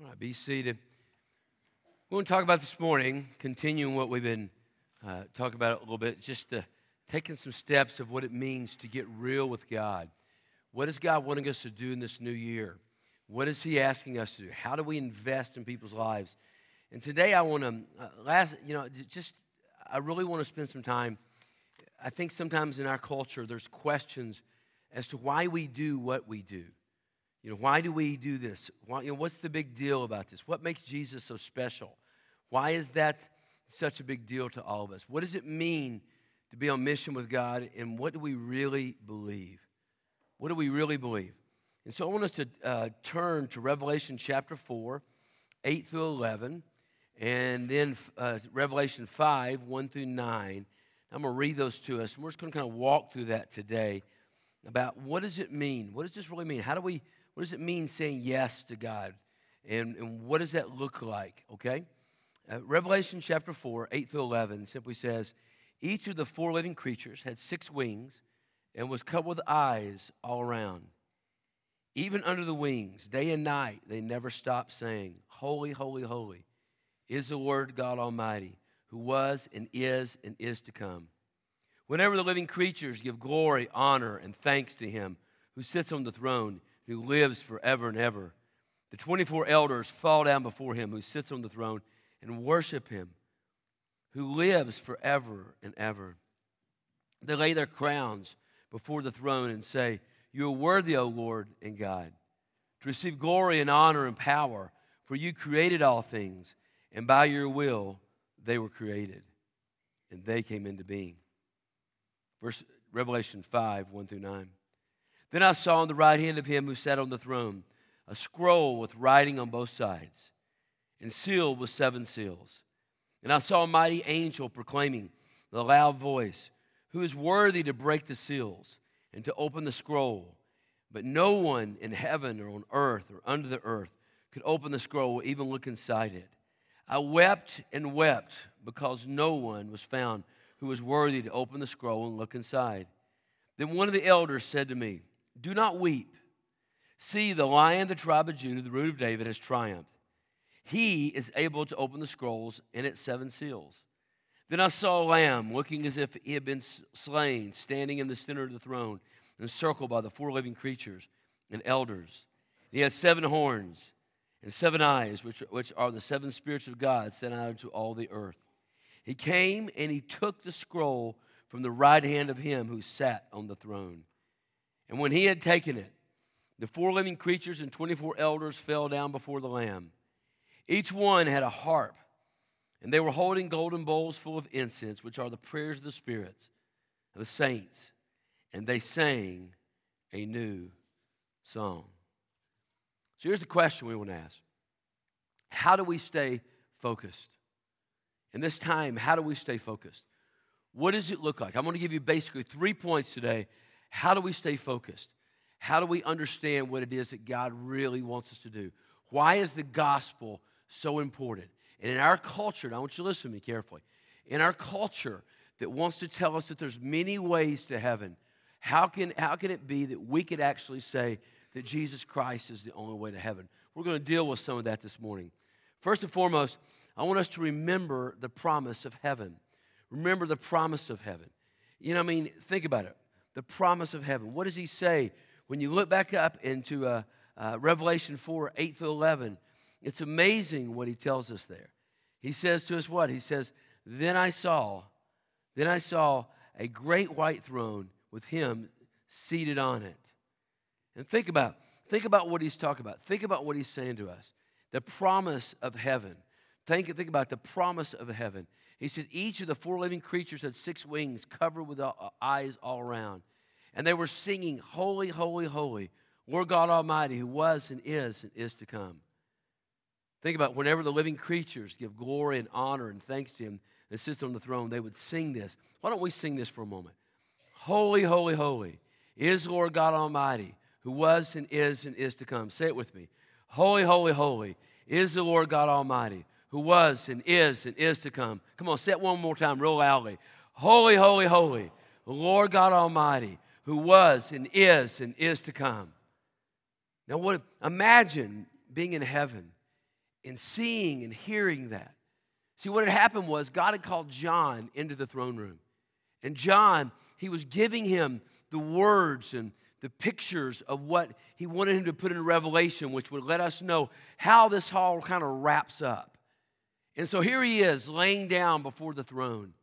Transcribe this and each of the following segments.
All right, be seated. We want to talk about this morning, continuing what we've been uh, talking about a little bit, just uh, taking some steps of what it means to get real with God. What is God wanting us to do in this new year? What is He asking us to do? How do we invest in people's lives? And today I want to, uh, last, you know, just, I really want to spend some time. I think sometimes in our culture there's questions as to why we do what we do. You know, why do we do this? Why, you know, what's the big deal about this? What makes Jesus so special? Why is that such a big deal to all of us? What does it mean to be on mission with God? And what do we really believe? What do we really believe? And so I want us to uh, turn to Revelation chapter 4, 8 through 11, and then uh, Revelation 5, 1 through 9. I'm going to read those to us. And we're just going to kind of walk through that today about what does it mean? What does this really mean? How do we what does it mean saying yes to God? And, and what does that look like? Okay? Uh, Revelation chapter 4, 8 through 11 simply says, Each of the four living creatures had six wings and was covered with eyes all around. Even under the wings, day and night, they never stopped saying, Holy, holy, holy is the Lord God Almighty, who was and is and is to come. Whenever the living creatures give glory, honor, and thanks to him who sits on the throne who lives forever and ever. The 24 elders fall down before him who sits on the throne and worship him, who lives forever and ever. They lay their crowns before the throne and say, You are worthy, O Lord and God, to receive glory and honor and power, for you created all things, and by your will they were created, and they came into being. Verse Revelation 5, 1 through 9. Then I saw on the right hand of him who sat on the throne a scroll with writing on both sides, and sealed with seven seals. And I saw a mighty angel proclaiming with a loud voice, Who is worthy to break the seals and to open the scroll? But no one in heaven or on earth or under the earth could open the scroll or even look inside it. I wept and wept because no one was found who was worthy to open the scroll and look inside. Then one of the elders said to me, do not weep. See, the lion of the tribe of Judah, the root of David, has triumphed. He is able to open the scrolls and its seven seals. Then I saw a lamb looking as if he had been slain, standing in the center of the throne, encircled by the four living creatures and elders. He had seven horns and seven eyes, which, which are the seven spirits of God sent out into all the earth. He came and he took the scroll from the right hand of him who sat on the throne. And when he had taken it, the four living creatures and 24 elders fell down before the Lamb. Each one had a harp, and they were holding golden bowls full of incense, which are the prayers of the spirits of the saints. And they sang a new song. So here's the question we want to ask How do we stay focused? In this time, how do we stay focused? What does it look like? I'm going to give you basically three points today how do we stay focused? How do we understand what it is that God really wants us to do? Why is the gospel so important? And in our culture, and I want you to listen to me carefully, in our culture that wants to tell us that there's many ways to heaven, how can, how can it be that we could actually say that Jesus Christ is the only way to heaven? We're going to deal with some of that this morning. First and foremost, I want us to remember the promise of heaven. Remember the promise of heaven. You know, I mean, think about it the promise of heaven. What does he say? When you look back up into uh, uh, Revelation 4 8 through 11, it's amazing what he tells us there. He says to us what? He says, Then I saw, then I saw a great white throne with him seated on it. And think about, think about what he's talking about. Think about what he's saying to us. The promise of heaven. Think, think about the promise of heaven. He said, Each of the four living creatures had six wings covered with uh, eyes all around. And they were singing, Holy, holy, holy, Lord God Almighty, who was and is and is to come. Think about whenever the living creatures give glory and honor and thanks to Him and sits on the throne, they would sing this. Why don't we sing this for a moment? Holy, holy, holy is Lord God Almighty, who was and is and is to come. Say it with me. Holy, holy, holy is the Lord God Almighty, who was and is and is to come. Come on, say it one more time, real loudly. Holy, holy, holy, Lord God Almighty, who was and is and is to come. Now, what, imagine being in heaven and seeing and hearing that. See, what had happened was God had called John into the throne room. And John, he was giving him the words and the pictures of what he wanted him to put in Revelation, which would let us know how this all kind of wraps up. And so here he is laying down before the throne.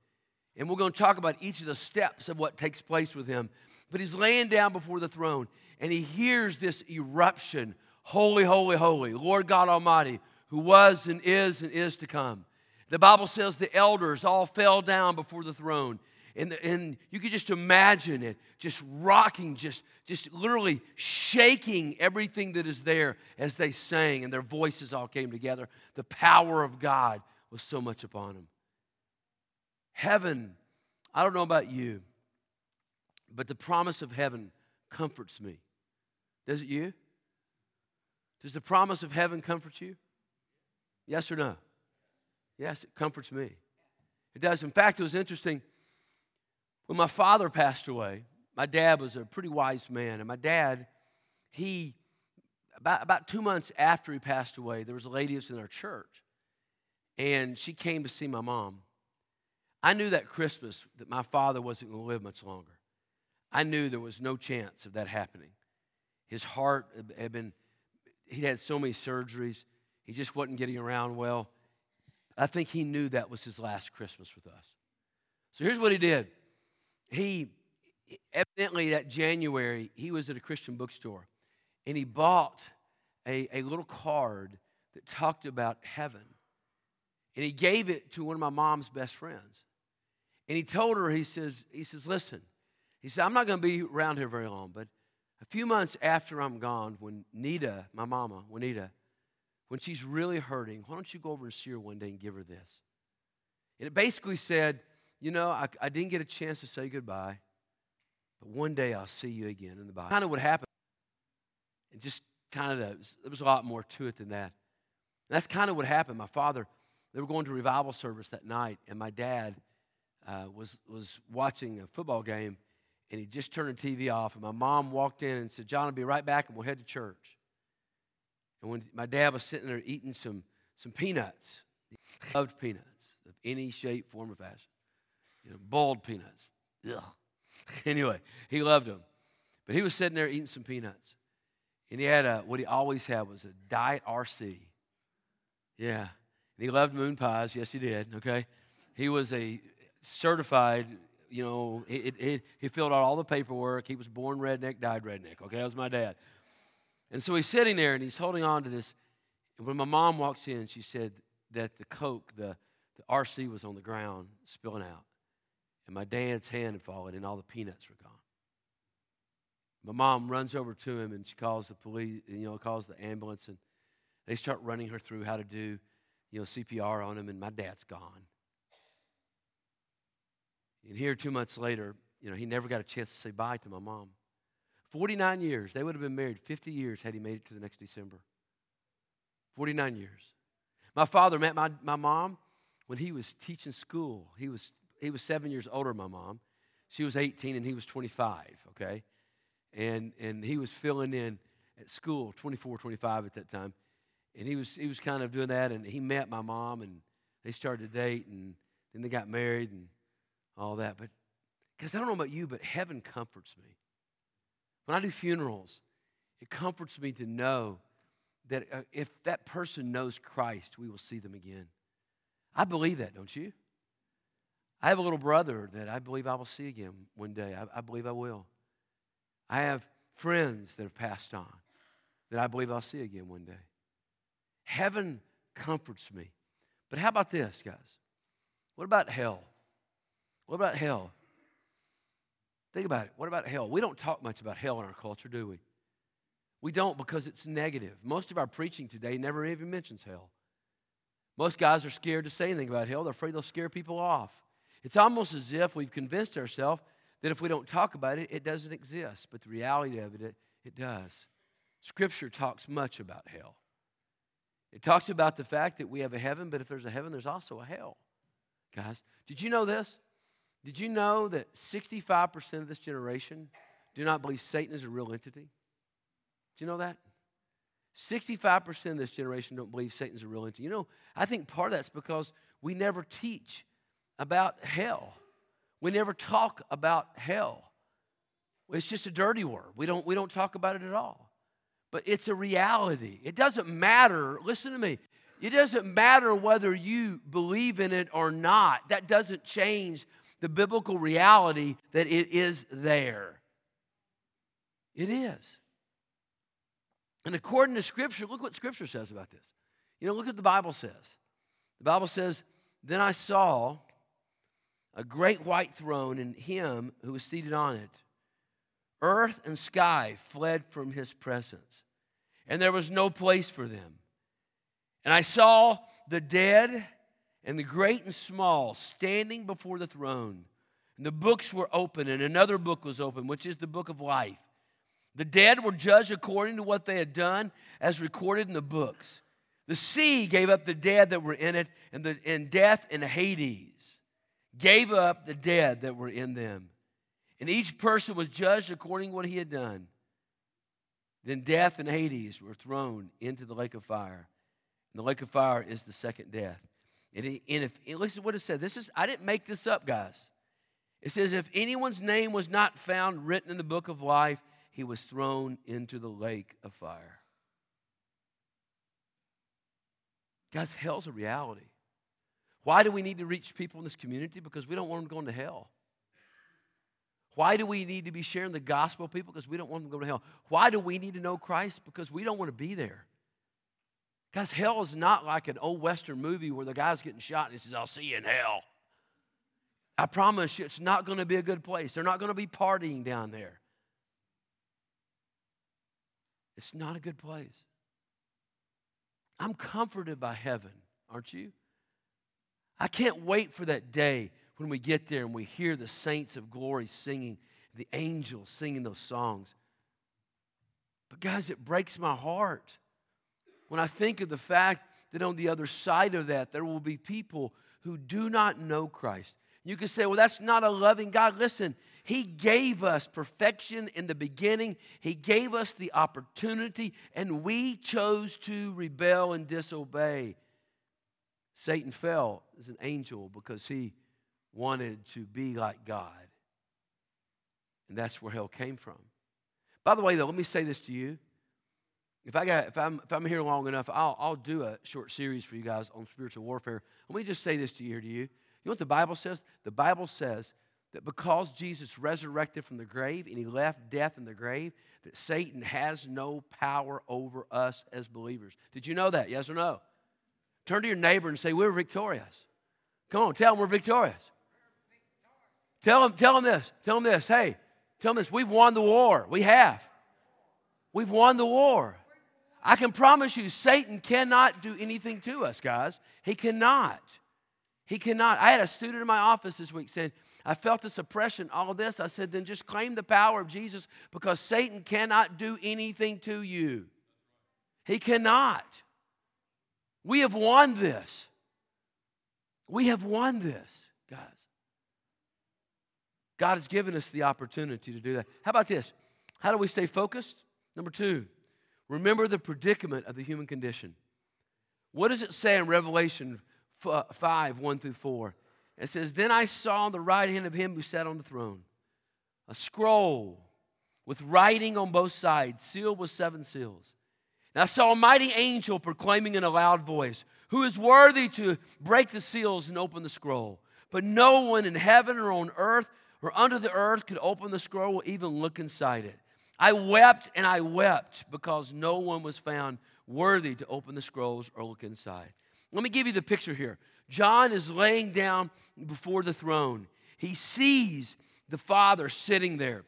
And we're going to talk about each of the steps of what takes place with him. But he's laying down before the throne and he hears this eruption Holy, holy, holy, Lord God Almighty, who was and is and is to come. The Bible says the elders all fell down before the throne. And, the, and you could just imagine it just rocking, just, just literally shaking everything that is there as they sang and their voices all came together. The power of God was so much upon them. Heaven, I don't know about you, but the promise of heaven comforts me. Does it you? Does the promise of heaven comfort you? Yes or no? Yes, it comforts me. It does. In fact, it was interesting. When my father passed away, my dad was a pretty wise man. And my dad, he, about, about two months after he passed away, there was a lady that's in our church. And she came to see my mom. I knew that Christmas that my father wasn't going to live much longer. I knew there was no chance of that happening. His heart had been, he'd had so many surgeries. He just wasn't getting around well. I think he knew that was his last Christmas with us. So here's what he did. He, evidently, that January, he was at a Christian bookstore and he bought a, a little card that talked about heaven. And he gave it to one of my mom's best friends. And he told her, he says, he says, listen, he said, I'm not going to be around here very long, but a few months after I'm gone, when Nita, my mama, Juanita, when she's really hurting, why don't you go over and see her one day and give her this? And it basically said, you know, I, I didn't get a chance to say goodbye, but one day I'll see you again in the Bible. Kind of what happened. And just kind of, there was a lot more to it than that. And that's kind of what happened. My father, they were going to revival service that night, and my dad uh, was, was watching a football game, and he just turned the TV off. And my mom walked in and said, John, I'll be right back and we'll head to church. And when my dad was sitting there eating some, some peanuts, he loved peanuts of any shape, form, or fashion. You know, boiled peanuts. Ugh. Anyway, he loved them. But he was sitting there eating some peanuts. And he had a, what he always had was a Diet RC. Yeah. And he loved moon pies. Yes, he did. Okay. He was a certified you know, he, he, he filled out all the paperwork. He was born redneck, died redneck. Okay, that was my dad. And so he's sitting there and he's holding on to this. And when my mom walks in, she said that the Coke, the, the RC was on the ground spilling out. And my dad's hand had fallen and all the peanuts were gone. My mom runs over to him and she calls the police, you know, calls the ambulance and they start running her through how to do, you know, CPR on him and my dad's gone. And here, two months later, you know, he never got a chance to say bye to my mom. 49 years. They would have been married 50 years had he made it to the next December. 49 years. My father met my, my mom when he was teaching school. He was, he was seven years older than my mom. She was 18 and he was 25, okay? And, and he was filling in at school, 24, 25 at that time. And he was, he was kind of doing that. And he met my mom and they started to date and then they got married. And all that. But because I don't know about you, but heaven comforts me. When I do funerals, it comforts me to know that uh, if that person knows Christ, we will see them again. I believe that, don't you? I have a little brother that I believe I will see again one day. I, I believe I will. I have friends that have passed on that I believe I'll see again one day. Heaven comforts me. But how about this, guys? What about hell? What about hell? Think about it. What about hell? We don't talk much about hell in our culture, do we? We don't because it's negative. Most of our preaching today never even mentions hell. Most guys are scared to say anything about hell. They're afraid they'll scare people off. It's almost as if we've convinced ourselves that if we don't talk about it, it doesn't exist. But the reality of it, it, does. Scripture talks much about hell. It talks about the fact that we have a heaven, but if there's a heaven, there's also a hell. Guys, did you know this? Did you know that 65% of this generation do not believe Satan is a real entity? Do you know that? 65% of this generation don't believe Satan's a real entity. You know, I think part of that's because we never teach about hell. We never talk about hell. It's just a dirty word. We don't, we don't talk about it at all. But it's a reality. It doesn't matter, listen to me, it doesn't matter whether you believe in it or not. That doesn't change the biblical reality that it is there. It is. And according to Scripture, look what Scripture says about this. You know, look what the Bible says. The Bible says, Then I saw a great white throne and him who was seated on it. Earth and sky fled from his presence, and there was no place for them. And I saw the dead and the great and small standing before the throne. And the books were open, and another book was open, which is the book of life. The dead were judged according to what they had done, as recorded in the books. The sea gave up the dead that were in it, and, the, and death and Hades gave up the dead that were in them. And each person was judged according to what he had done. Then death and Hades were thrown into the lake of fire. And the lake of fire is the second death. And, if, listen to what it says. This is, I didn't make this up, guys. It says, if anyone's name was not found written in the book of life, he was thrown into the lake of fire. Guys, hell's a reality. Why do we need to reach people in this community? Because we don't want them going to hell. Why do we need to be sharing the gospel with people? Because we don't want them to go to hell. Why do we need to know Christ? Because we don't want to be there. Guys, hell is not like an old Western movie where the guy's getting shot and he says, I'll see you in hell. I promise you, it's not going to be a good place. They're not going to be partying down there. It's not a good place. I'm comforted by heaven, aren't you? I can't wait for that day when we get there and we hear the saints of glory singing, the angels singing those songs. But, guys, it breaks my heart when I think of the fact that on the other side of that, there will be people who do not know Christ. You can say, well, that's not a loving God. Listen, He gave us perfection in the beginning, He gave us the opportunity, and we chose to rebel and disobey. Satan fell as an angel because he wanted to be like God. And that's where hell came from. By the way, though, let me say this to you. If, I got, if, I'm, if I'm here long enough, I'll, I'll do a short series for you guys on spiritual warfare. Let me just say this to you, to you. You know what the Bible says? The Bible says that because Jesus resurrected from the grave and he left death in the grave, that Satan has no power over us as believers. Did you know that? Yes or no? Turn to your neighbor and say, We're victorious. Come on, tell them we're victorious. Tell them, tell them this. Tell them this. Hey, tell them this. We've won the war. We have. We've won the war. I can promise you, Satan cannot do anything to us, guys. He cannot. He cannot. I had a student in my office this week said, I felt the suppression, all of this. I said, then just claim the power of Jesus because Satan cannot do anything to you. He cannot. We have won this. We have won this, guys. God has given us the opportunity to do that. How about this? How do we stay focused? Number two, remember the predicament of the human condition. What does it say in Revelation uh, 5 1 through 4? It says, Then I saw on the right hand of him who sat on the throne a scroll with writing on both sides, sealed with seven seals. And I saw a mighty angel proclaiming in a loud voice, Who is worthy to break the seals and open the scroll? But no one in heaven or on earth or under the earth could open the scroll or even look inside it. I wept and I wept because no one was found worthy to open the scrolls or look inside. Let me give you the picture here. John is laying down before the throne. He sees the Father sitting there.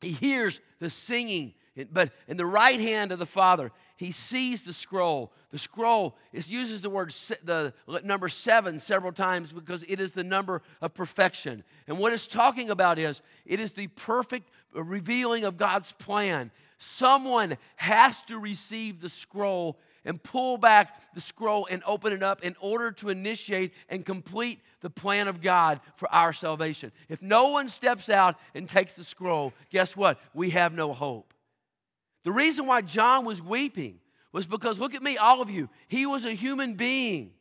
He hears the singing but in the right hand of the Father, he sees the scroll. The scroll it uses the word the number seven several times because it is the number of perfection. And what it's talking about is it is the perfect revealing of God's plan. Someone has to receive the scroll and pull back the scroll and open it up in order to initiate and complete the plan of God for our salvation. If no one steps out and takes the scroll, guess what? We have no hope. The reason why John was weeping was because, look at me, all of you, he was a human being.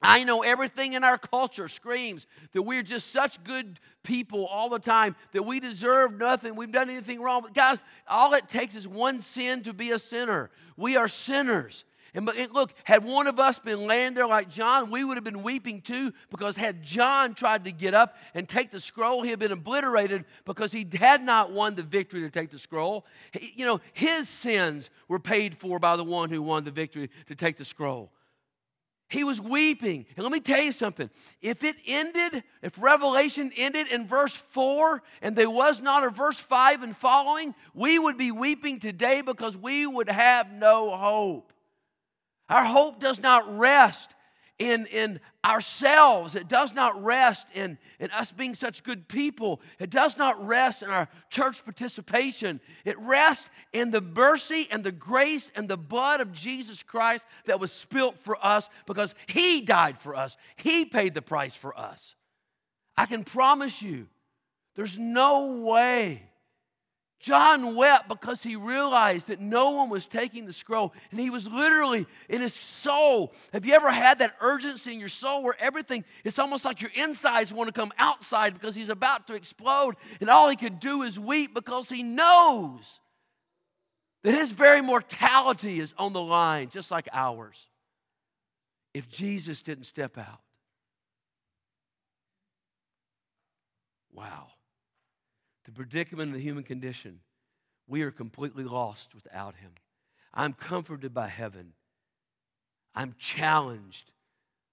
I know everything in our culture screams that we're just such good people all the time, that we deserve nothing, we've done anything wrong. But guys, all it takes is one sin to be a sinner. We are sinners. And look, had one of us been laying there like John, we would have been weeping too, because had John tried to get up and take the scroll, he had been obliterated because he had not won the victory to take the scroll. You know, his sins were paid for by the one who won the victory to take the scroll. He was weeping. And let me tell you something. If it ended, if Revelation ended in verse 4 and there was not a verse 5 and following, we would be weeping today because we would have no hope. Our hope does not rest in, in ourselves. It does not rest in, in us being such good people. It does not rest in our church participation. It rests in the mercy and the grace and the blood of Jesus Christ that was spilt for us because He died for us. He paid the price for us. I can promise you, there's no way John wept because he realized that no one was taking the scroll. And he was literally in his soul. Have you ever had that urgency in your soul where everything, it's almost like your insides want to come outside because he's about to explode? And all he could do is weep because he knows that his very mortality is on the line, just like ours, if Jesus didn't step out. Wow the predicament of the human condition, we are completely lost without Him. I'm comforted by heaven. I'm challenged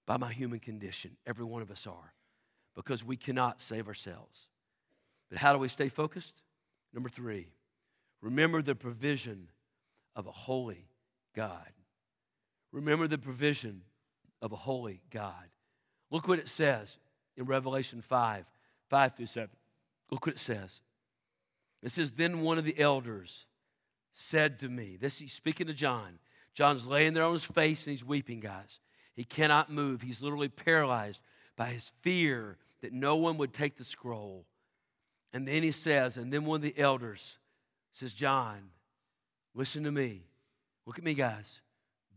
by my human condition. Every one of us are, because we cannot save ourselves. But how do we stay focused? Number three, remember the provision of a holy God. Remember the provision of a holy God. Look what it says in Revelation 5 5 through 7. Look what it says. It says, Then one of the elders said to me, This he's speaking to John. John's laying there on his face and he's weeping, guys. He cannot move. He's literally paralyzed by his fear that no one would take the scroll. And then he says, and then one of the elders says, John, listen to me. Look at me, guys.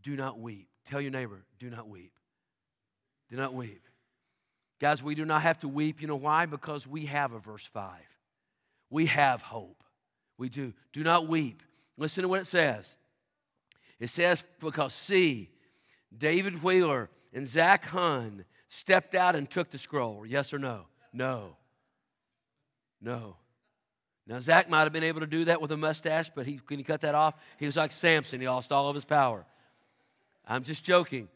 Do not weep. Tell your neighbor, do not weep. Do not weep. Guys, we do not have to weep. You know why? Because we have a verse 5 we have hope. We do. Do not weep. Listen to what it says. It says, because see, David Wheeler and Zach Hun stepped out and took the scroll. Yes or no? No. No. Now, Zach might have been able to do that with a mustache, but he, can he cut that off? He was like Samson, he lost all of his power. I'm just joking.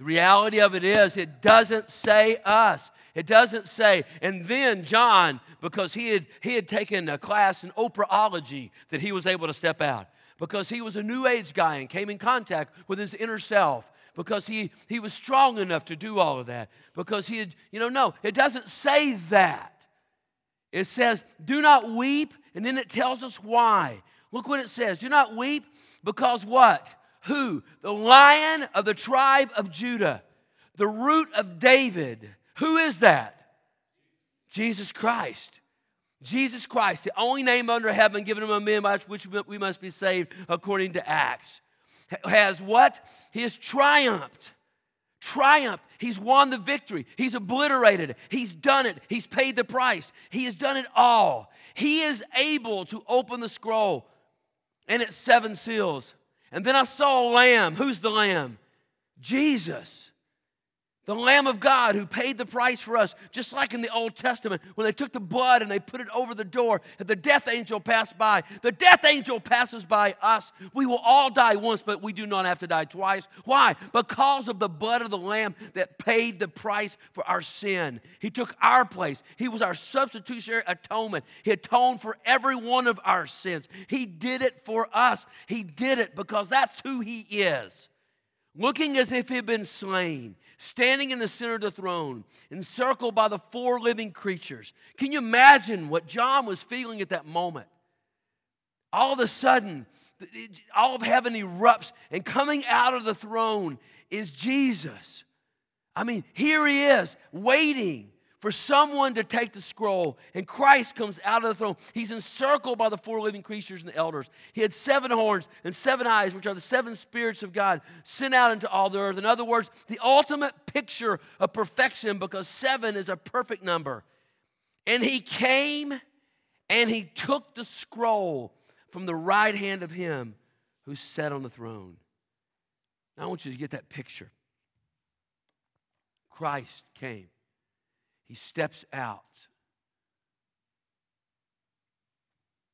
The reality of it is, it doesn't say us. It doesn't say, and then John, because he had, he had taken a class in oprahology, that he was able to step out. Because he was a new age guy and came in contact with his inner self. Because he, he was strong enough to do all of that. Because he had, you know, no, it doesn't say that. It says, do not weep, and then it tells us why. Look what it says. Do not weep because what? Who? The lion of the tribe of Judah, the root of David. Who is that? Jesus Christ. Jesus Christ, the only name under heaven given among men by which we must be saved according to Acts. Has what? He has triumphed. Triumphed. He's won the victory. He's obliterated it. He's done it. He's paid the price. He has done it all. He is able to open the scroll and its seven seals. And then I saw a lamb. Who's the lamb? Jesus the Lamb of God who paid the price for us, just like in the Old Testament when they took the blood and they put it over the door and the death angel passed by. The death angel passes by us. We will all die once, but we do not have to die twice. Why? Because of the blood of the Lamb that paid the price for our sin. He took our place, He was our substitutionary atonement. He atoned for every one of our sins. He did it for us. He did it because that's who He is looking as if he had been slain, standing in the center of the throne, encircled by the four living creatures. Can you imagine what John was feeling at that moment? All of a sudden, all of heaven erupts, and coming out of the throne is Jesus. I mean, here he is, waiting for someone to take the scroll. And Christ comes out of the throne. He's encircled by the four living creatures and the elders. He had seven horns and seven eyes, which are the seven spirits of God sent out into all the earth. In other words, the ultimate picture of perfection because seven is a perfect number. And he came and he took the scroll from the right hand of him who sat on the throne. I want you to get that picture. Christ came he steps out,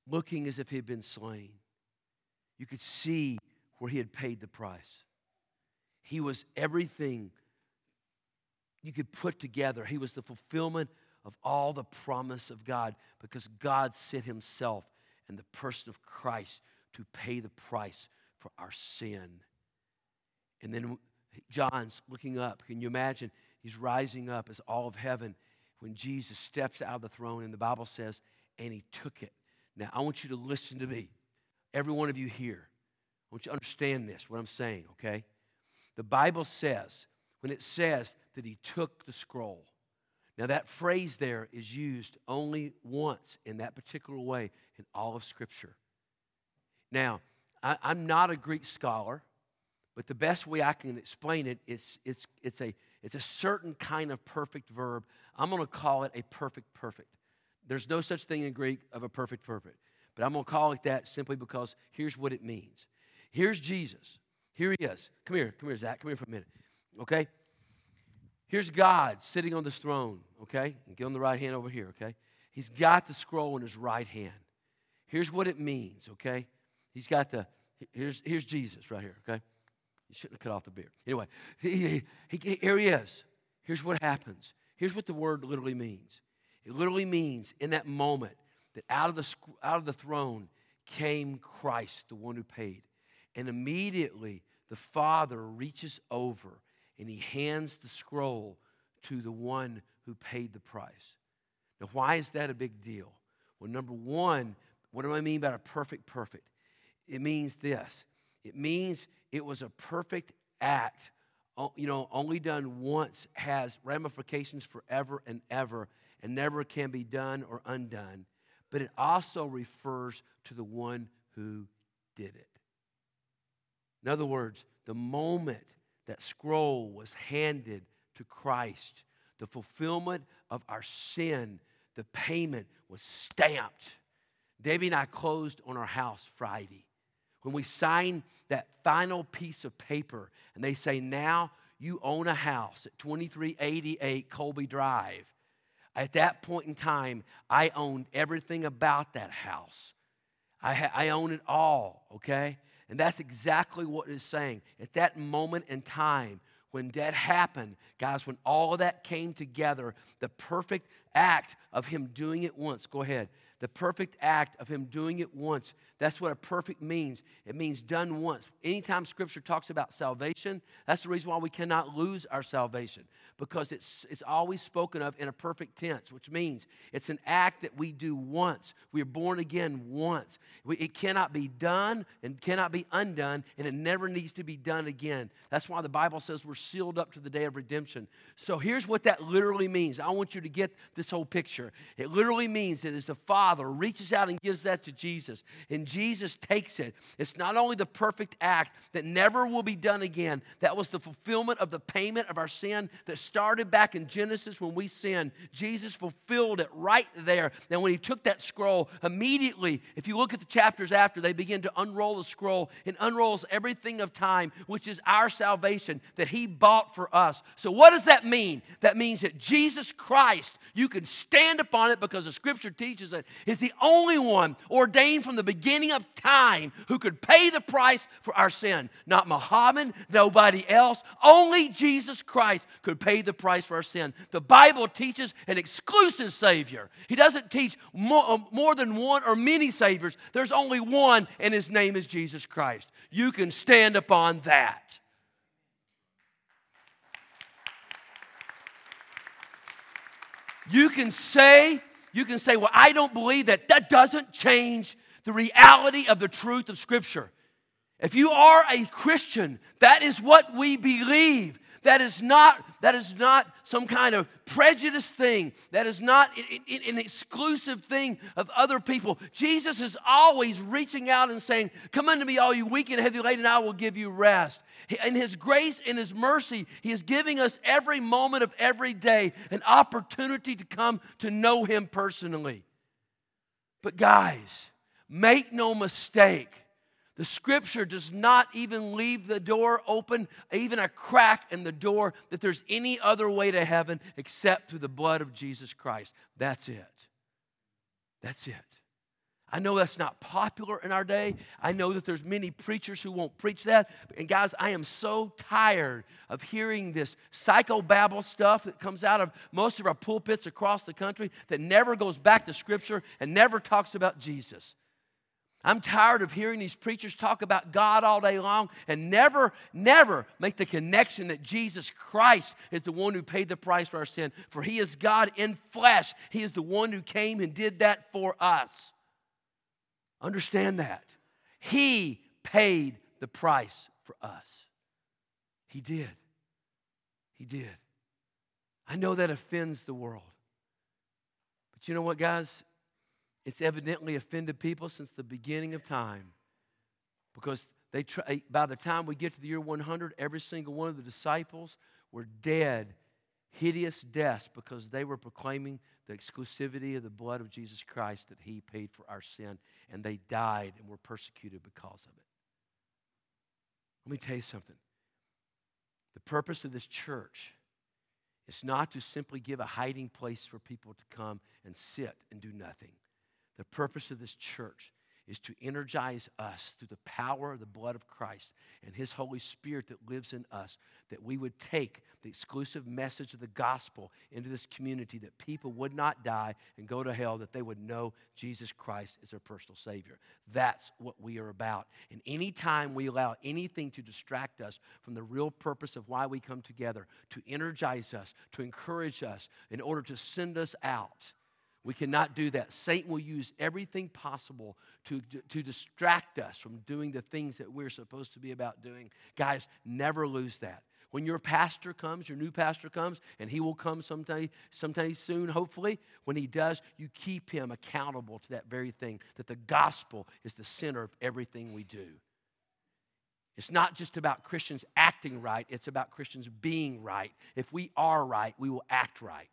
looking as if he had been slain. You could see where he had paid the price. He was everything you could put together. He was the fulfillment of all the promise of God because God sent himself in the person of Christ to pay the price for our sin. And then John's looking up. Can you imagine? He's rising up as all of heaven when Jesus steps out of the throne, and the Bible says, and he took it. Now, I want you to listen to me. Every one of you here, I want you to understand this, what I'm saying, okay? The Bible says, when it says that he took the scroll, now that phrase there is used only once in that particular way in all of Scripture. Now, I, am not a Greek scholar, but the best way I can explain it is it's, it's, a, it's a certain kind of perfect verb. I'm going to call it a perfect perfect. There's no such thing in Greek of a perfect perfect, but I'm going to call it that simply because here's what it means. Here's Jesus. Here he is. Come here. Come here, Zach. Come here for a minute. Okay? Here's God sitting on this throne. Okay? Get on the right hand over here. Okay? He's got the scroll in his right hand. Here's what it means. Okay? He's got the, here's, here's Jesus right here. Okay? You shouldn't have cut off the beard. Anyway, he, he, here he is. Here's what happens. Here's what the word literally means. It literally means in that moment that out of the, out of the throne came Christ, the one who paid. And immediately the Father reaches over and he hands the scroll to the one who paid the price. Now, why is that a big deal? Well, number one, what do I mean by a perfect perfect? It means this it means it was a perfect act you know, only done once has ramifications forever and ever and never can be done or undone. But it also refers to the one who did it. In other words, the moment that scroll was handed to Christ, the fulfillment of our sin, the payment was stamped. Debbie and I closed on our house Friday when we sign that final piece of paper and they say, now you own a house at 2388 Colby Drive. At that point in time, I owned everything about that house. I, ha- I own it all, okay? And that's exactly what it's saying. At that moment in time, when that happened, guys, when all of that came together, the perfect act of Him doing it once, go ahead, the perfect act of him doing it once. That's what a perfect means. It means done once. Anytime scripture talks about salvation, that's the reason why we cannot lose our salvation because it's, it's always spoken of in a perfect tense, which means it's an act that we do once. We are born again once. We, it cannot be done and cannot be undone, and it never needs to be done again. That's why the Bible says we're sealed up to the day of redemption. So here's what that literally means. I want you to get this whole picture. It literally means that as the Father Father reaches out and gives that to Jesus, and Jesus takes it. It's not only the perfect act that never will be done again, that was the fulfillment of the payment of our sin that started back in Genesis when we sinned. Jesus fulfilled it right there. And when he took that scroll, immediately, if you look at the chapters after, they begin to unroll the scroll and unrolls everything of time, which is our salvation that he bought for us. So, what does that mean? That means that Jesus Christ, you can stand upon it because the scripture teaches it is the only one ordained from the beginning of time who could pay the price for our sin. Not Muhammad, nobody else. Only Jesus Christ could pay the price for our sin. The Bible teaches an exclusive Savior. He doesn't teach more, uh, more than one or many Saviors. There's only one, and His name is Jesus Christ. You can stand upon that. You can say you can say, Well, I don't believe that. That doesn't change the reality of the truth of Scripture. If you are a Christian, that is what we believe. That is not, that is not some kind of prejudice thing. That is not an exclusive thing of other people. Jesus is always reaching out and saying, Come unto me, all you weak and heavy laden, I will give you rest. In His grace and His mercy, He is giving us every moment of every day an opportunity to come to know Him personally. But, guys, make no mistake the scripture does not even leave the door open, even a crack in the door, that there's any other way to heaven except through the blood of Jesus Christ. That's it. That's it. I know that's not popular in our day. I know that there's many preachers who won't preach that. And guys, I am so tired of hearing this psychobabble stuff that comes out of most of our pulpits across the country that never goes back to Scripture and never talks about Jesus. I'm tired of hearing these preachers talk about God all day long and never, never make the connection that Jesus Christ is the one who paid the price for our sin. For he is God in flesh, he is the one who came and did that for us. Understand that. He paid the price for us. He did. He did. I know that offends the world. But you know what, guys? It's evidently offended people since the beginning of time because they try, eh, by the time we get to the year 100, every single one of the disciples were dead, hideous deaths because they were proclaiming the exclusivity of the blood of Jesus Christ that He paid for our sin, and they died and were persecuted because of it. Let me tell you something. The purpose of this church is not to simply give a hiding place for people to come and sit and do nothing. The purpose of this church is to energize us through the power of the blood of Christ and His Holy Spirit that lives in us, that we would take the exclusive message of the gospel into this community, that people would not die and go to hell, that they would know Jesus Christ as their personal Savior. That's what we are about. And anytime we allow anything to distract us from the real purpose of why we come together, to energize us, to encourage us, in order to send us out, we cannot do that. Satan will use everything possible to, to distract us from doing the things that we're supposed to be about doing. Guys, never lose that. When your pastor comes, your new pastor comes, and he will come someday, sometime soon, hopefully. When he does, you keep him accountable to that very thing, that the gospel is the center of everything we do. It's not just about Christians acting right, it's about Christians being right. If we are right, we will act right.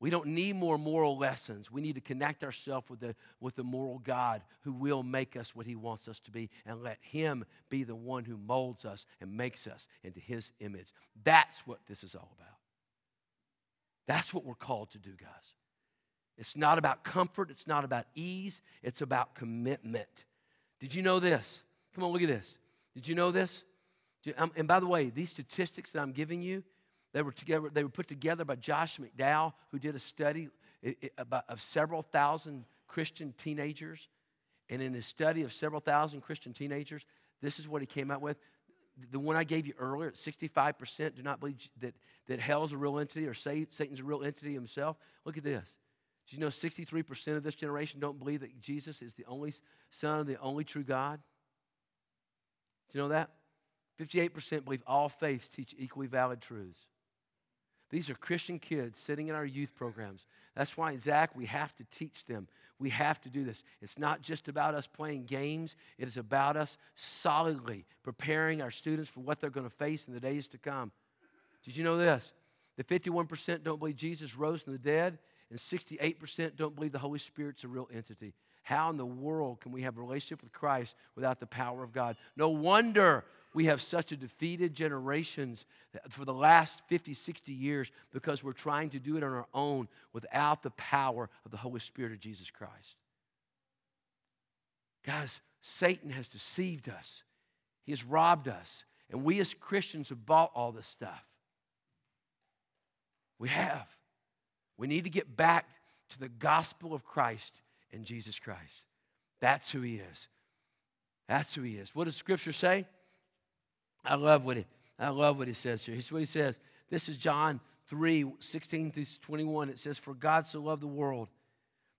We don't need more moral lessons. We need to connect ourselves with the, with the moral God who will make us what He wants us to be and let Him be the one who molds us and makes us into His image. That's what this is all about. That's what we're called to do, guys. It's not about comfort, it's not about ease, it's about commitment. Did you know this? Come on, look at this. Did you know this? Um, and by the way, these statistics that I'm giving you, they were, together, they were put together by Josh McDowell, who did a study of several thousand Christian teenagers. And in his study of several thousand Christian teenagers, this is what he came out with. The one I gave you earlier, 65% do not believe that, that hell's a real entity or Satan's a real entity himself. Look at this. Do you know 63% of this generation don't believe that Jesus is the only Son of the only true God? Do you know that? 58% believe all faiths teach equally valid truths. These are Christian kids sitting in our youth programs. That's why, Zach, we have to teach them. We have to do this. It's not just about us playing games, it is about us solidly preparing our students for what they're going to face in the days to come. Did you know this? The 51% don't believe Jesus rose from the dead, and 68% don't believe the Holy Spirit's a real entity. How in the world can we have a relationship with Christ without the power of God? No wonder we have such a defeated generations for the last 50, 60 years because we're trying to do it on our own without the power of the Holy Spirit of Jesus Christ. Guys, Satan has deceived us, he has robbed us, and we as Christians have bought all this stuff. We have. We need to get back to the gospel of Christ and Jesus Christ. That's who he is. That's who he is. What does Scripture say? I love what he, I love what he says here. Here's what he says. This is John 3, 16 through 21. It says, For God so loved the world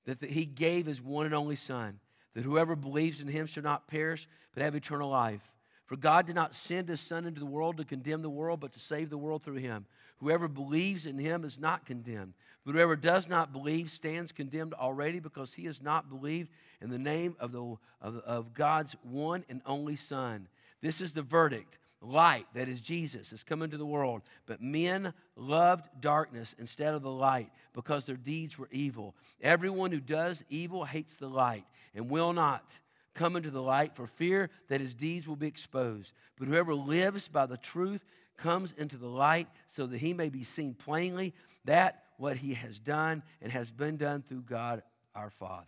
that he gave his one and only Son, that whoever believes in him shall not perish, but have eternal life. For God did not send his Son into the world to condemn the world, but to save the world through him. Whoever believes in him is not condemned, but whoever does not believe stands condemned already because he has not believed in the name of, the, of, of God's one and only Son. This is the verdict light, that is Jesus, has come into the world. But men loved darkness instead of the light because their deeds were evil. Everyone who does evil hates the light and will not come into the light for fear that his deeds will be exposed. But whoever lives by the truth comes into the light so that he may be seen plainly that what he has done and has been done through God our Father.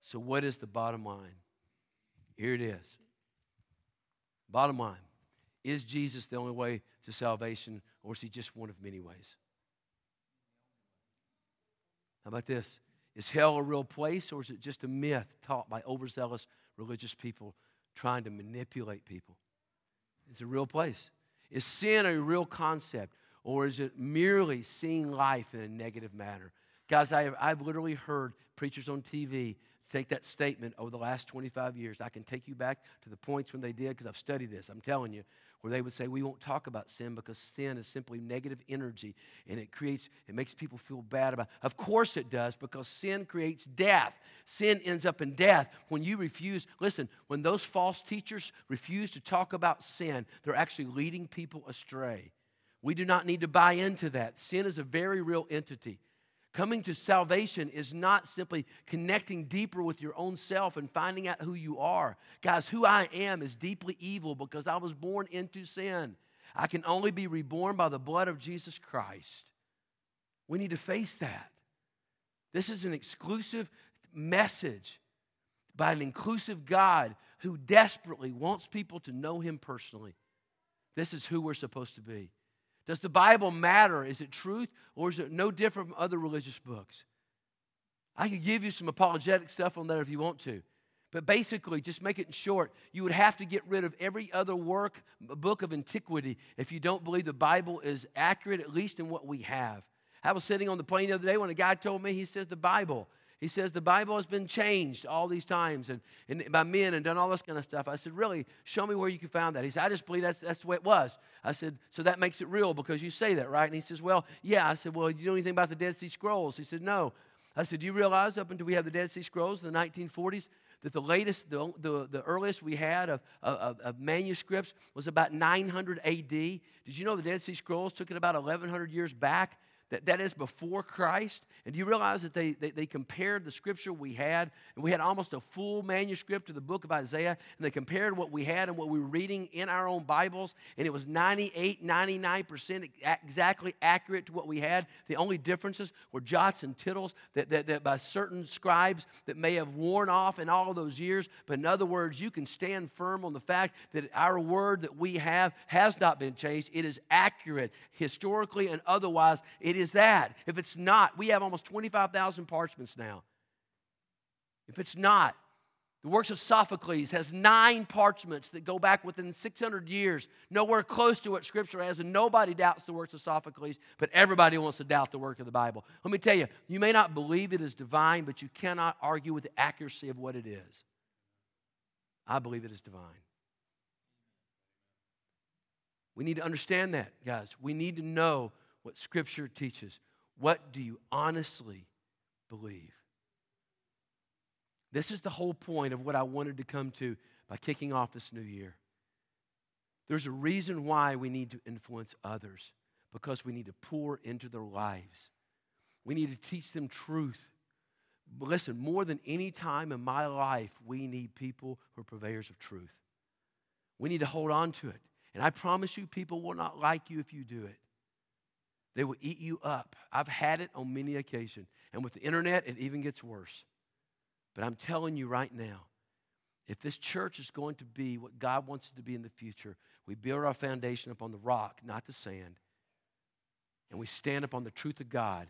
So, what is the bottom line? Here it is. Bottom line is Jesus the only way to salvation, or is he just one of many ways? How about this? Is hell a real place, or is it just a myth taught by overzealous religious people trying to manipulate people? It's a real place. Is sin a real concept, or is it merely seeing life in a negative manner? Guys, I have, I've literally heard preachers on TV take that statement over the last 25 years. I can take you back to the points when they did because I've studied this. I'm telling you, where they would say we won't talk about sin because sin is simply negative energy and it creates it makes people feel bad about it. of course it does because sin creates death. Sin ends up in death. When you refuse listen when those false teachers refuse to talk about sin they're actually leading people astray. We do not need to buy into that. Sin is a very real entity Coming to salvation is not simply connecting deeper with your own self and finding out who you are. Guys, who I am is deeply evil because I was born into sin. I can only be reborn by the blood of Jesus Christ. We need to face that. This is an exclusive message by an inclusive God who desperately wants people to know Him personally. This is who we're supposed to be. Does the Bible matter? Is it truth or is it no different from other religious books? I could give you some apologetic stuff on that if you want to. But basically, just make it short, you would have to get rid of every other work, book of antiquity, if you don't believe the Bible is accurate, at least in what we have. I was sitting on the plane the other day when a guy told me, he says, the Bible he says the Bible has been changed all these times and, and by men and done all this kind of stuff. I said, Really? Show me where you can find that. He said, I just believe that's, that's the way it was. I said, So that makes it real because you say that, right? And he says, Well, yeah. I said, Well, do you know anything about the Dead Sea Scrolls? He said, No. I said, Do you realize up until we have the Dead Sea Scrolls in the 1940s? That the latest, the, the, the earliest we had of, of, of manuscripts was about 900 AD. Did you know the Dead Sea Scrolls took it about 1100 years back that, that is before Christ. And do you realize that they, they, they, compared the scripture we had, and we had almost a full manuscript of the book of Isaiah, and they compared what we had and what we were reading in our own Bibles, and it was 98, 99% exactly accurate to what we had. The only differences were jots and tittles that, that, that by certain scribes that may have worn off in all of those years. But in other words, you can stand firm on the fact that our word that we have has not been changed. It is accurate historically and otherwise. It is that? If it's not, we have almost 25,000 parchments now. If it's not, the works of Sophocles has nine parchments that go back within 600 years, nowhere close to what Scripture has, and nobody doubts the works of Sophocles, but everybody wants to doubt the work of the Bible. Let me tell you, you may not believe it is divine, but you cannot argue with the accuracy of what it is. I believe it is divine. We need to understand that, guys. We need to know what Scripture teaches. What do you honestly believe? This is the whole point of what I wanted to come to by kicking off this new year. There's a reason why we need to influence others because we need to pour into their lives. We need to teach them truth. Listen, more than any time in my life, we need people who are purveyors of truth. We need to hold on to it. And I promise you, people will not like you if you do it. They will eat you up. I've had it on many occasions. And with the internet, it even gets worse. But I'm telling you right now, if this church is going to be what God wants it to be in the future, we build our foundation upon the rock, not the sand. And we stand upon the truth of God.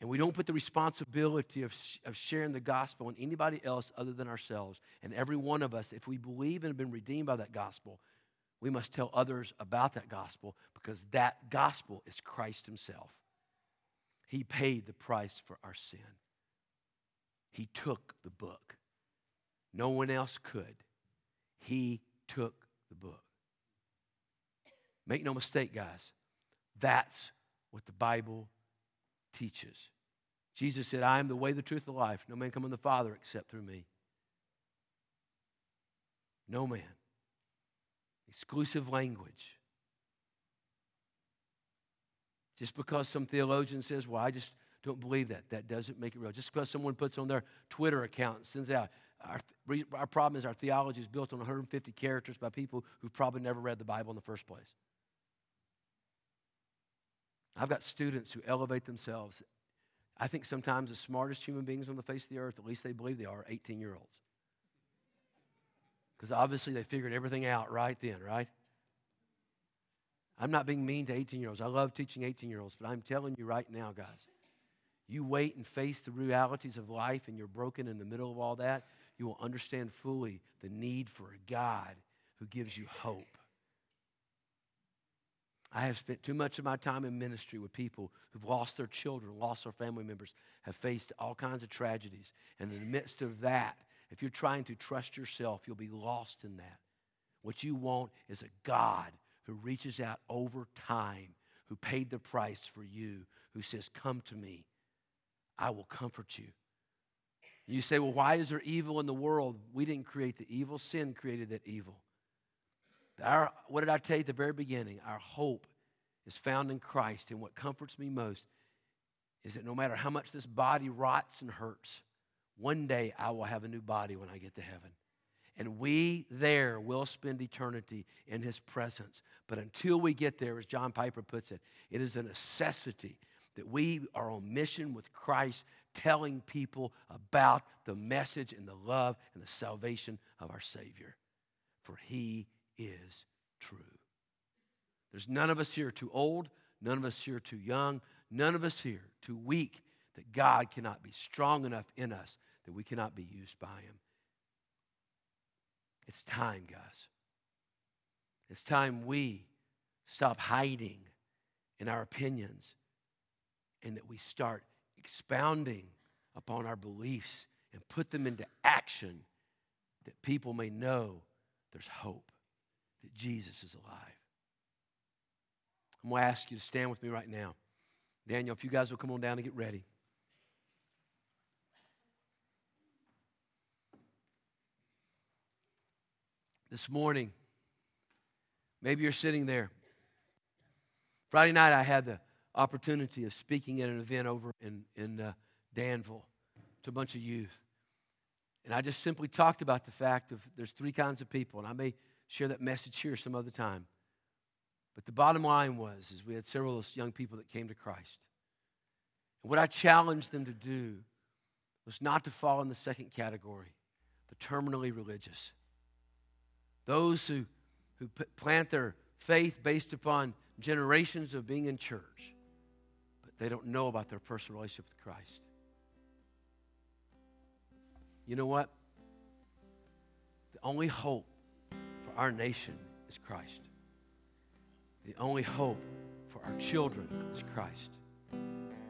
And we don't put the responsibility of, of sharing the gospel on anybody else other than ourselves. And every one of us, if we believe and have been redeemed by that gospel, we must tell others about that gospel because that gospel is Christ Himself. He paid the price for our sin. He took the book. No one else could. He took the book. Make no mistake, guys. That's what the Bible teaches. Jesus said, I am the way, the truth, the life. No man come to the Father except through me. No man. Exclusive language. Just because some theologian says, well, I just don't believe that, that doesn't make it real. Just because someone puts on their Twitter account and sends it out. Our, our problem is our theology is built on 150 characters by people who've probably never read the Bible in the first place. I've got students who elevate themselves. I think sometimes the smartest human beings on the face of the earth, at least they believe they are, 18 year olds. Because obviously they figured everything out right then, right? I'm not being mean to 18 year olds. I love teaching 18 year olds, but I'm telling you right now, guys, you wait and face the realities of life and you're broken in the middle of all that, you will understand fully the need for a God who gives you hope. I have spent too much of my time in ministry with people who've lost their children, lost their family members, have faced all kinds of tragedies. And in the midst of that, if you're trying to trust yourself, you'll be lost in that. What you want is a God who reaches out over time, who paid the price for you, who says, Come to me, I will comfort you. You say, Well, why is there evil in the world? We didn't create the evil, sin created that evil. Our, what did I tell you at the very beginning? Our hope is found in Christ. And what comforts me most is that no matter how much this body rots and hurts, one day I will have a new body when I get to heaven. And we there will spend eternity in his presence. But until we get there, as John Piper puts it, it is a necessity that we are on mission with Christ, telling people about the message and the love and the salvation of our Savior. For he is true. There's none of us here too old, none of us here too young, none of us here too weak that God cannot be strong enough in us that we cannot be used by Him. It's time, guys. It's time we stop hiding in our opinions and that we start expounding upon our beliefs and put them into action that people may know there's hope that Jesus is alive. I'm going to ask you to stand with me right now. Daniel, if you guys will come on down and get ready. This morning, maybe you're sitting there. Friday night, I had the opportunity of speaking at an event over in, in uh, Danville to a bunch of youth. And I just simply talked about the fact of there's three kinds of people, and I may share that message here some other time. But the bottom line was is we had several of those young people that came to Christ. And what I challenged them to do was not to fall in the second category, the terminally religious. Those who, who plant their faith based upon generations of being in church, but they don't know about their personal relationship with Christ. You know what? The only hope for our nation is Christ. The only hope for our children is Christ.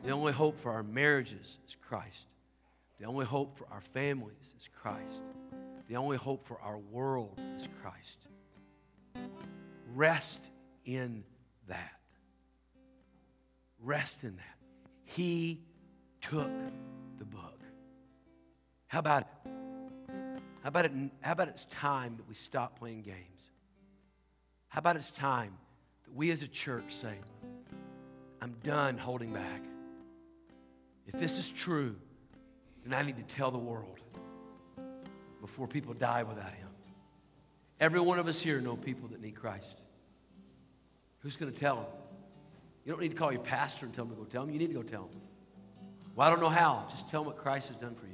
The only hope for our marriages is Christ. The only hope for our families is Christ. The only hope for our world is Christ. Rest in that. Rest in that. He took the book. How about it? How about, it, how about it's time that we stop playing games? How about it's time that we as a church say, I'm done holding back. If this is true, then I need to tell the world before people die without him. Every one of us here know people that need Christ. Who's going to tell them? You don't need to call your pastor and tell them to go tell them. You need to go tell them. Well, I don't know how. Just tell them what Christ has done for you.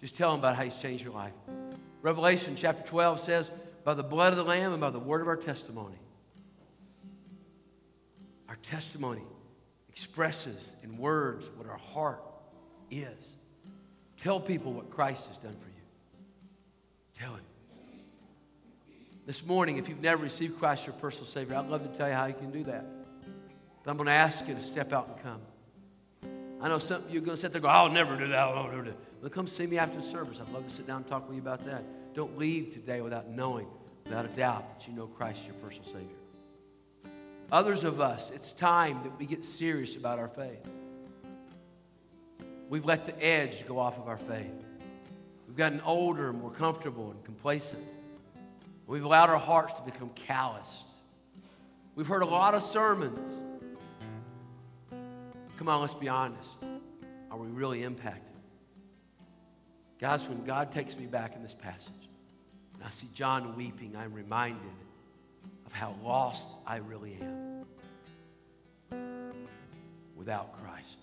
Just tell them about how he's changed your life. Revelation chapter 12 says, by the blood of the Lamb and by the word of our testimony. Our testimony expresses in words what our heart is. Tell people what Christ has done for you. Tell him. This morning, if you've never received Christ your personal Savior, I'd love to tell you how you can do that. But I'm going to ask you to step out and come. I know some you're going to sit there and go, I'll never do that. I'll never do that. Well, come see me after service. I'd love to sit down and talk with you about that. Don't leave today without knowing, without a doubt, that you know Christ is your personal Savior. Others of us, it's time that we get serious about our faith. We've let the edge go off of our faith. We've gotten older and more comfortable and complacent. We've allowed our hearts to become calloused. We've heard a lot of sermons. Come on, let's be honest. Are we really impacted? Guys, when God takes me back in this passage and I see John weeping, I'm reminded of how lost I really am without Christ.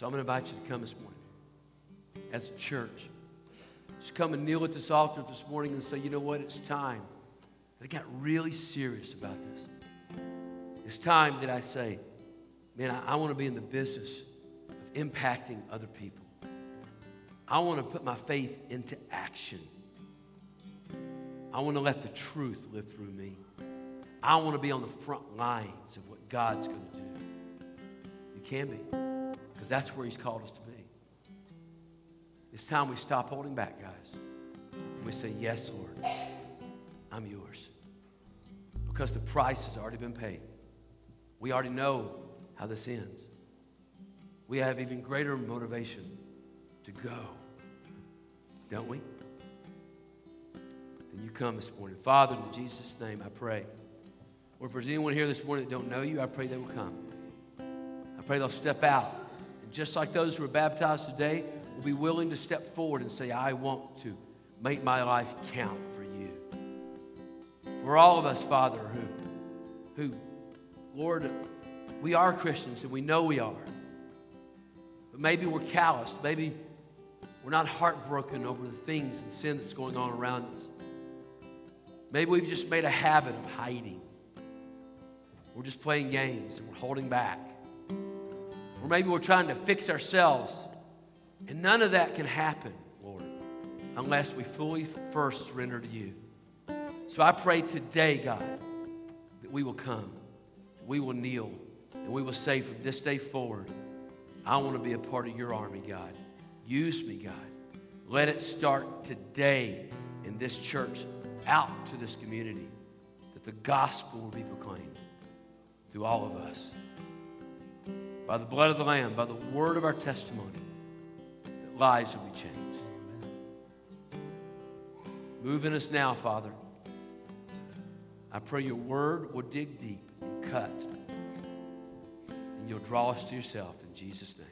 So I'm going to invite you to come this morning as a church. Just come and kneel at this altar this morning and say, you know what? It's time I got really serious about this. It's time that I say, man, I, I want to be in the business of impacting other people. I want to put my faith into action. I want to let the truth live through me. I want to be on the front lines of what God's going to do. You can be, because that's where He's called us to be. It's time we stop holding back, guys. And we say, Yes, Lord, I'm yours. Because the price has already been paid. We already know how this ends. We have even greater motivation to go, don't we? Then you come this morning. Father, in Jesus' name, I pray. Or if there's anyone here this morning that don't know you, I pray they will come. I pray they'll step out. Just like those who were baptized today, will be willing to step forward and say, I want to make my life count for you. For all of us, Father, who, who, Lord, we are Christians and we know we are. But maybe we're calloused. Maybe we're not heartbroken over the things and sin that's going on around us. Maybe we've just made a habit of hiding. We're just playing games and we're holding back. Or maybe we're trying to fix ourselves and none of that can happen, Lord, unless we fully first surrender to you. So I pray today, God, that we will come, we will kneel, and we will say from this day forward, I want to be a part of your army, God. Use me, God. Let it start today in this church, out to this community, that the gospel will be proclaimed through all of us. By the blood of the Lamb, by the word of our testimony lives will be changed. Move in us now, Father. I pray your word will dig deep and cut, and you'll draw us to yourself in Jesus' name.